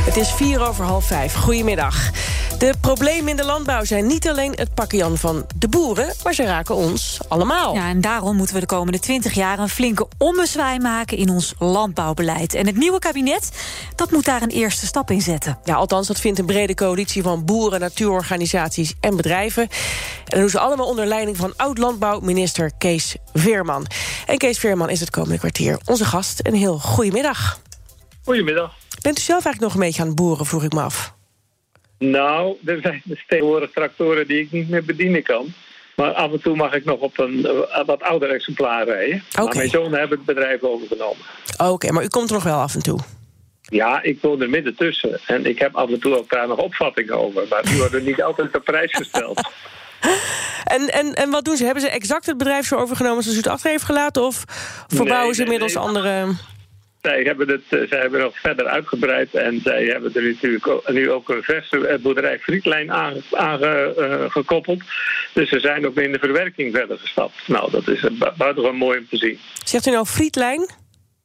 Het is vier over half vijf. Goedemiddag. De problemen in de landbouw zijn niet alleen het pakjan van de boeren... maar ze raken ons allemaal. Ja, en daarom moeten we de komende 20 jaar... een flinke ommezwaai maken in ons landbouwbeleid. En het nieuwe kabinet dat moet daar een eerste stap in zetten. Ja, althans, dat vindt een brede coalitie van boeren, natuurorganisaties en bedrijven. En dat doen ze allemaal onder leiding van oud-landbouwminister Kees Veerman. En Kees Veerman is het komende kwartier onze gast. Een heel goedemiddag. Goedemiddag. Bent u zelf eigenlijk nog een beetje aan het boeren, vroeg ik me af? Nou, er zijn dus tegenwoordig tractoren die ik niet meer bedienen kan. Maar af en toe mag ik nog op een uh, wat ouder exemplaar rijden. Maar mijn zonen hebben het bedrijf overgenomen. Oké, maar u komt er nog wel af en toe. Ja, ik woon er midden tussen. En ik heb af en toe ook daar nog opvattingen over. Maar die worden niet altijd op prijs gesteld. En, en, en wat doen ze? Hebben ze exact het bedrijf zo overgenomen zoals u het achter heeft gelaten? Of verbouwen Nee, ze nee, inmiddels nee. andere... Zij hebben het eh, zij hebben nog verder uitgebreid. En zij hebben er natuurlijk ook, nu ook een verse eh, boerderij Frietlijn aangekoppeld. dus ze zijn ook in de verwerking verder gestapt. Nou, dat is bu- buitengewoon mooi om te zien. Zegt u nou frietlijn?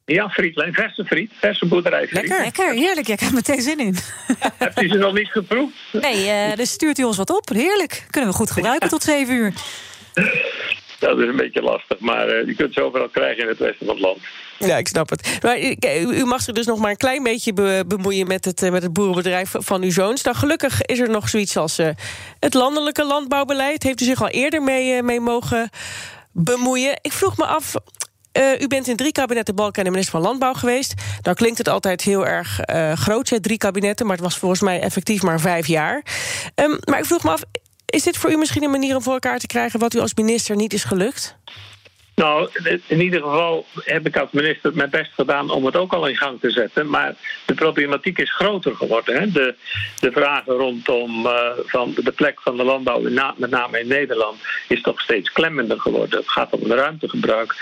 Ja, Frietlijn, verse friet, verse boerderij friet. Lekker. Lekker, heerlijk. Ik heb er meteen zin in. Hebt u ze nog niet geproefd? Nee, eh, dus stuurt u ons wat op. Heerlijk. Kunnen we goed gebruiken tot zeven uur. Dat is een beetje lastig, maar eh, je kunt ze overal krijgen in het westen van het land. Ja, ik snap het. Maar u, u mag zich dus nog maar een klein beetje be- bemoeien... met het, eh, met het boerenbedrijf van uw zoons. Nou, gelukkig is er nog zoiets als eh, het landelijke landbouwbeleid. Heeft u zich al eerder mee, eh, mee mogen bemoeien? Ik vroeg me af... eh, u bent in drie kabinetten Balken en minister van Landbouw geweest. Nou klinkt het altijd heel erg eh groot, hè, drie kabinetten... maar het was volgens mij effectief maar vijf jaar. Ehm, maar ik vroeg me af, is dit voor u misschien een manier om voor elkaar te krijgen... wat u als minister niet is gelukt? Nou, in ieder geval heb ik als minister mijn best gedaan om het ook al in gang te zetten. Maar de problematiek is groter geworden. Hè? De, de vragen rondom eh, van de plek van de landbouw, met name in Nederland, is toch steeds klemmender geworden. Het gaat om het ruimtegebruik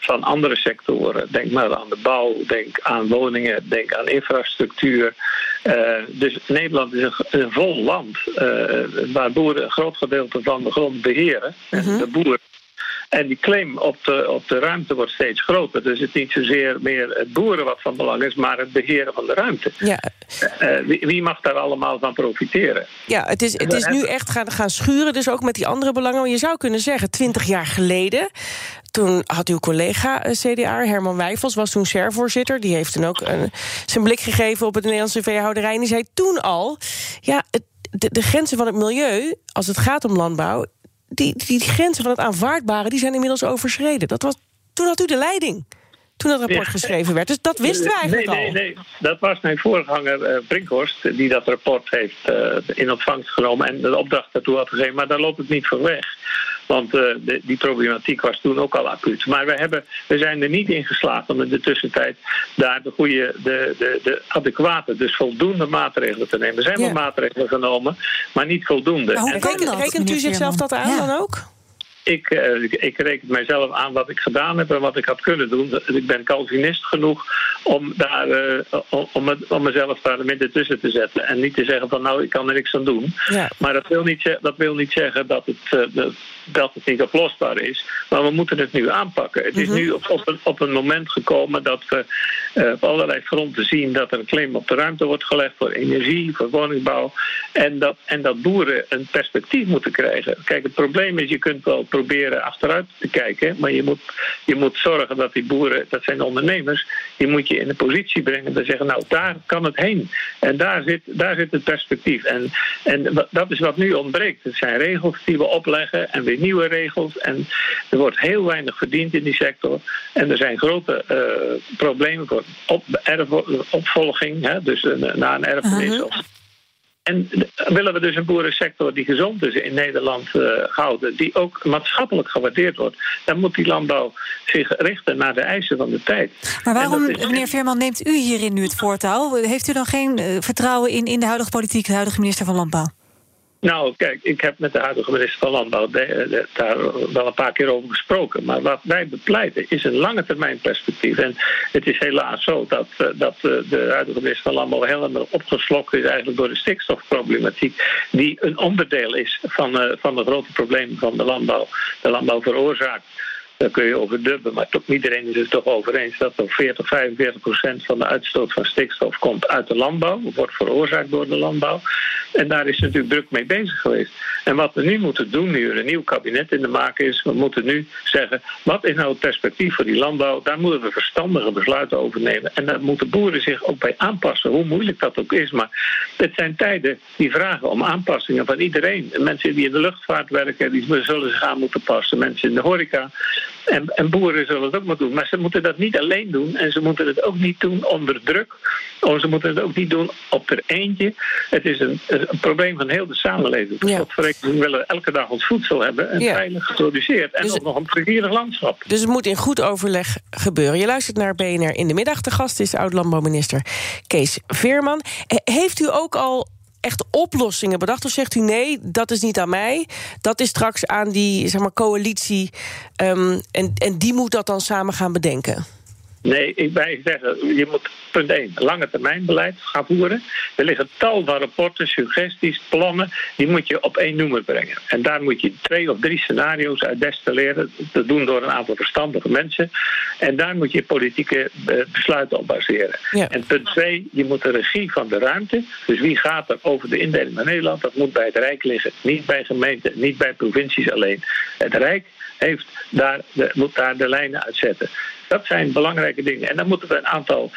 van andere sectoren. Denk maar aan de bouw, denk aan woningen, denk aan infrastructuur. Eh, dus Nederland is een, een vol land eh, waar boeren een groot gedeelte van de grond beheren. En de boeren en die claim op de, op de ruimte wordt steeds groter. Dus het is niet zozeer meer het boeren wat van belang is, maar het beheren van de ruimte. Ja, Eh, wie, wie mag daar allemaal van profiteren? Ja, het is, het is nu echt gaan, gaan schuren, dus ook met die andere belangen. Je zou kunnen zeggen, twintig jaar geleden... toen had uw collega eh, CDA, Herman Wijfels, was toen SER-voorzitter. Die heeft toen ook eh, zijn blik gegeven op het Nederlandse veehouderij. En die zei toen al, ja, het, de, de grenzen van het milieu, als het gaat om landbouw... Die, die, die grenzen van het aanvaardbare, die zijn inmiddels overschreden. Dat was, toen had u de leiding, toen dat rapport Ja. geschreven werd. Dus dat wisten we eigenlijk nee, al. Nee, nee, dat was mijn voorganger eh Brinkhorst, die dat rapport heeft eh, in ontvangst genomen en de opdracht daartoe had gegeven. Maar daar loopt het niet voor weg. Want eh, de, die problematiek was toen ook al acuut. Maar we, hebben, we zijn er niet in geslaagd om in de tussentijd daar de goede, de, de, de adequate, dus voldoende maatregelen te nemen. Er zijn Ja. wel maatregelen genomen, maar niet voldoende. Maar hoe En- Rekent, dat, rekent u zichzelf dat aan Ja. dan ook? Ik, eh, ik, reken mijzelf aan wat ik gedaan heb en wat ik had kunnen doen. Ik ben Calvinist genoeg om, daar, eh, om, om, het- om mezelf daar midden tussen te zetten. En niet te zeggen van nou, ik kan er niks aan doen. Ja. Maar dat wil niet, dat wil niet zeggen dat het, eh, dat- het niet oplosbaar is. Maar we moeten het nu aanpakken. Het is nu op, op, een, op een moment gekomen dat we op allerlei fronten zien dat er een claim op de ruimte wordt gelegd voor energie, voor woningbouw. En dat, en dat boeren een perspectief moeten krijgen. Kijk, het probleem is, je kunt wel proberen achteruit te kijken, maar je moet, je moet zorgen dat die boeren, dat zijn ondernemers, die moet je in een positie brengen te zeggen, nou daar kan het heen. En daar zit, daar zit het perspectief. En, en dat is wat nu ontbreekt. Het zijn regels die we opleggen en weer nieuwe regels. En er wordt heel weinig verdiend in die sector. En er zijn grote eh, problemen op, hè, dus een, na een erfenis. of- En willen we dus een boerensector die gezond is in Nederland eh, houden, die ook maatschappelijk gewaardeerd wordt, dan moet die landbouw zich richten naar de eisen van de tijd. Maar waarom, is- meneer Veerman, neemt u hierin nu het voortouw? Heeft u dan geen eh, vertrouwen in, in de huidige politiek, de huidige minister van Landbouw? Nou, kijk, ik heb met de huidige minister van Landbouw daar wel een paar keer over gesproken. Maar wat wij bepleiten is een lange termijn perspectief. En het is helaas zo dat, eh, dat eh, de huidige minister van Landbouw helemaal opgeslokt is eigenlijk door de stikstofproblematiek. Die een onderdeel is van, uh, van de grote problemen van de landbouw. De landbouw veroorzaakt daar kun je over dubben, maar toch, iedereen is het toch over eens dat er 40, 45 procent van de uitstoot van stikstof komt uit de landbouw, wordt veroorzaakt door de landbouw. En daar is natuurlijk druk mee bezig geweest. En wat we nu moeten doen, nu er een nieuw kabinet in de maak is, we moeten nu zeggen: wat is nou het perspectief voor die landbouw? Daar moeten we verstandige besluiten over nemen. En daar moeten boeren zich ook bij aanpassen, hoe moeilijk dat ook is. Maar het zijn tijden die vragen om aanpassingen van iedereen. Mensen die in de luchtvaart werken, die zullen zich aan moeten passen. Mensen in de horeca. En, en, boeren zullen het ook moeten doen. Maar ze moeten dat niet alleen doen. En ze moeten het ook niet doen onder druk. Of ze moeten het ook niet doen op er eentje. Het is een, een probleem van heel de samenleving. Ja. we willen elke dag ons voedsel hebben. En veilig geproduceerd. En dus, ook nog een plezierig landschap. Dus het moet in goed overleg gebeuren. Je luistert naar BNR in de middag. De gast is oud-landbouwminister Kees Veerman. Heeft u ook al echt oplossingen bedacht? Of zegt u nee, dat is niet aan mij. Dat is straks aan die zeg maar, coalitie. Um, en, en die moet dat dan samen gaan bedenken? Nee, ik wij zeggen, je moet punt 1, lange termijn beleid gaan voeren. Er liggen tal van rapporten, suggesties, plannen, die moet je op één noemer brengen. En daar moet je twee of drie scenario's uit destilleren, te doen door een aantal verstandige mensen. En daar moet je politieke eh, besluiten op baseren. En punt 2, je moet de regie van de ruimte, dus wie gaat er over de indeling van Nederland, dat moet bij het Rijk liggen, niet bij gemeenten, niet bij provincies alleen. Het Rijk heeft daar de, moet daar de lijnen uitzetten. Dat zijn belangrijke dingen. En dan moeten we een aantal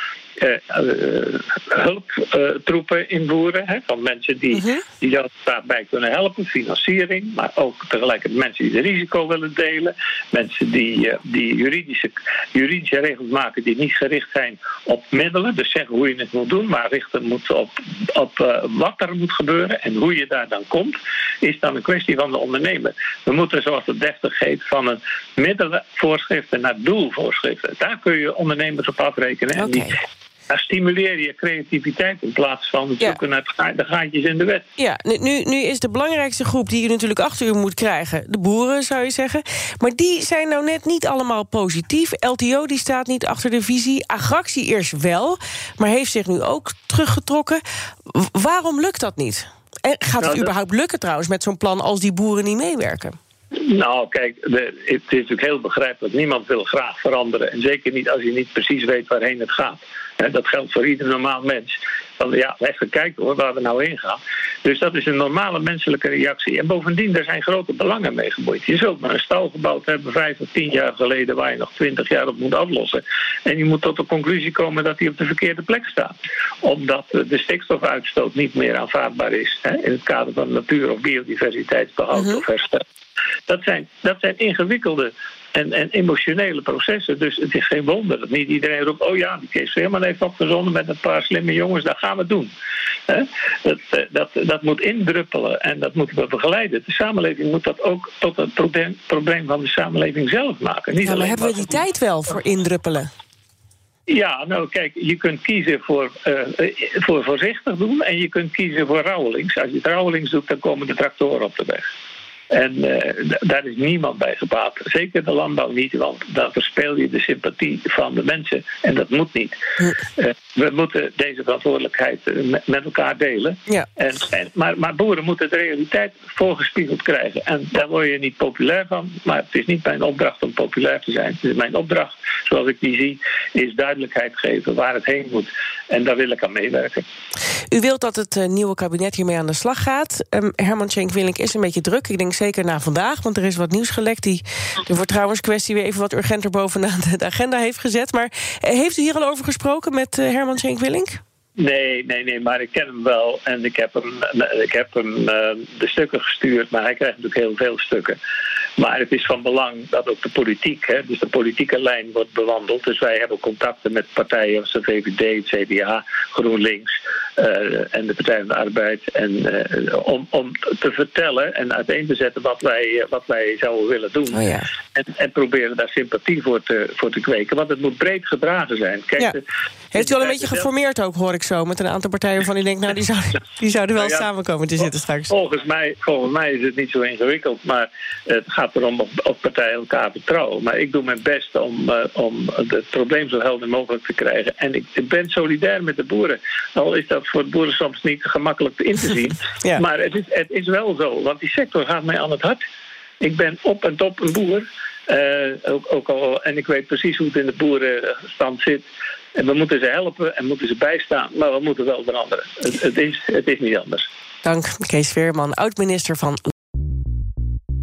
hulptroepen invoeren. Hè, van mensen die, uh die daar daarbij kunnen helpen. Financiering, maar ook tegelijkertijd mensen die het risico willen delen. Mensen die, die juridische, juridische regels maken die niet gericht zijn op middelen. Dus zeggen hoe je het moet doen, maar richten moet op, op wat er moet gebeuren. En hoe je daar dan komt, is dan een kwestie van de ondernemer. We moeten, zoals het deftig heet, van een middelenvoorschriften naar doelvoorschriften. Daar kun je ondernemers op afrekenen. En die stimuleer je creativiteit in plaats van zoeken naar de gaatjes in de wet. Ja, nu, nu is de belangrijkste groep die u natuurlijk achter u moet krijgen... de boeren, zou je zeggen. Maar die zijn nou net niet allemaal positief. LTO die staat niet achter de visie. Agractie eerst wel, maar heeft zich nu ook teruggetrokken. waarom lukt dat niet? En gaat het nou, überhaupt lukken trouwens met zo'n plan... als die boeren niet meewerken? Nou, kijk, het is natuurlijk heel begrijpelijk. Niemand wil graag veranderen. En zeker niet als je niet precies weet waarheen het gaat. Dat geldt voor ieder normaal mens. Van ja, even kijken hoor, waar we nou heen gaan. Dus dat is een normale menselijke reactie. En bovendien, er zijn grote belangen mee geboeid. Je zult maar een stal gebouwd hebben vijf of tien jaar geleden... waar je nog twintig jaar op moet aflossen. En je moet tot de conclusie komen dat hij op de verkeerde plek staat. Omdat de stikstofuitstoot niet meer aanvaardbaar is... In het kader van natuur- of biodiversiteitsbehoud uh of herstel. Dat zijn, dat zijn ingewikkelde en, en emotionele processen. Dus het is geen wonder dat niet iedereen roept... oh ja, die Kees Veerman heeft opgezonden met een paar slimme jongens... dat gaan we doen. Dat, eh, dat, dat moet indruppelen en dat moeten we begeleiden. De samenleving moet dat ook tot het probleem, probleem van de samenleving zelf maken. Niet ja, maar hebben we die tijd wel voor indruppelen? Ja, nou kijk, je kunt kiezen voor, uh, voor voorzichtig doen en je kunt kiezen voor rouwelings. Als je het rouwelings doet, dan komen de tractoren op de weg. En uh, daar is niemand bij gebaat. Zeker de landbouw niet, want dan verspeel je de sympathie van de mensen. En dat moet niet. Uh, we moeten deze verantwoordelijkheid eh, met elkaar delen. Ja. En, maar, maar, boeren moeten de realiteit voorgespiegeld krijgen. En daar word je niet populair van. Maar het is niet mijn opdracht om populair te zijn. Dus mijn opdracht, zoals ik die zie, is duidelijkheid geven waar het heen moet. En daar wil ik aan meewerken. U wilt dat het nieuwe kabinet hiermee aan de slag gaat. Um, Herman Schenk-Willink is een beetje druk. Ik denk zeker na vandaag, want er is wat nieuws gelekt... die de vertrouwenskwestie weer even wat urgenter bovenaan de agenda heeft gezet. Maar eh, heeft u hier al over gesproken met eh, Herman Schenk-Willink? Nee, nee, nee, maar ik ken hem wel en ik heb hem, ik heb hem uh, de stukken gestuurd, maar hij krijgt natuurlijk heel veel stukken. Maar het is van belang dat ook de politiek, hè, dus de politieke lijn wordt bewandeld. Dus wij hebben contacten met partijen als de VVD, het CDA, GroenLinks uh, en de Partij van de Arbeid. En, uh, om, om te vertellen en uiteen te zetten wat wij, wat wij zouden willen doen. Oh ja. en, en proberen daar sympathie voor te, voor te kweken. Want het moet breed gedragen zijn. Kijk, Ja. de- Heeft u al een beetje geformeerd ook, hoor ik zo... met een aantal partijen waarvan u denkt... nou, die zouden, die zouden wel Nou ja, samen komen te zitten straks. Volgens mij, volgens mij is het niet zo ingewikkeld, maar het gaat erom of, of partijen elkaar vertrouwen. Maar ik doe mijn best om, eh, om het probleem zo helder mogelijk te krijgen. En ik, ik ben solidair met de boeren. Al is dat voor de boeren soms niet gemakkelijk in te zien. Ja. Maar het is, het is wel zo, want die sector gaat mij aan het hart. Ik ben op en top een boer. eh, ook, ook al, en ik weet precies hoe het in de boerenstand zit. En we moeten ze helpen en moeten ze bijstaan, maar we moeten wel veranderen. Het, het, is, het is niet anders. Dank, Kees Veerman, oud-minister van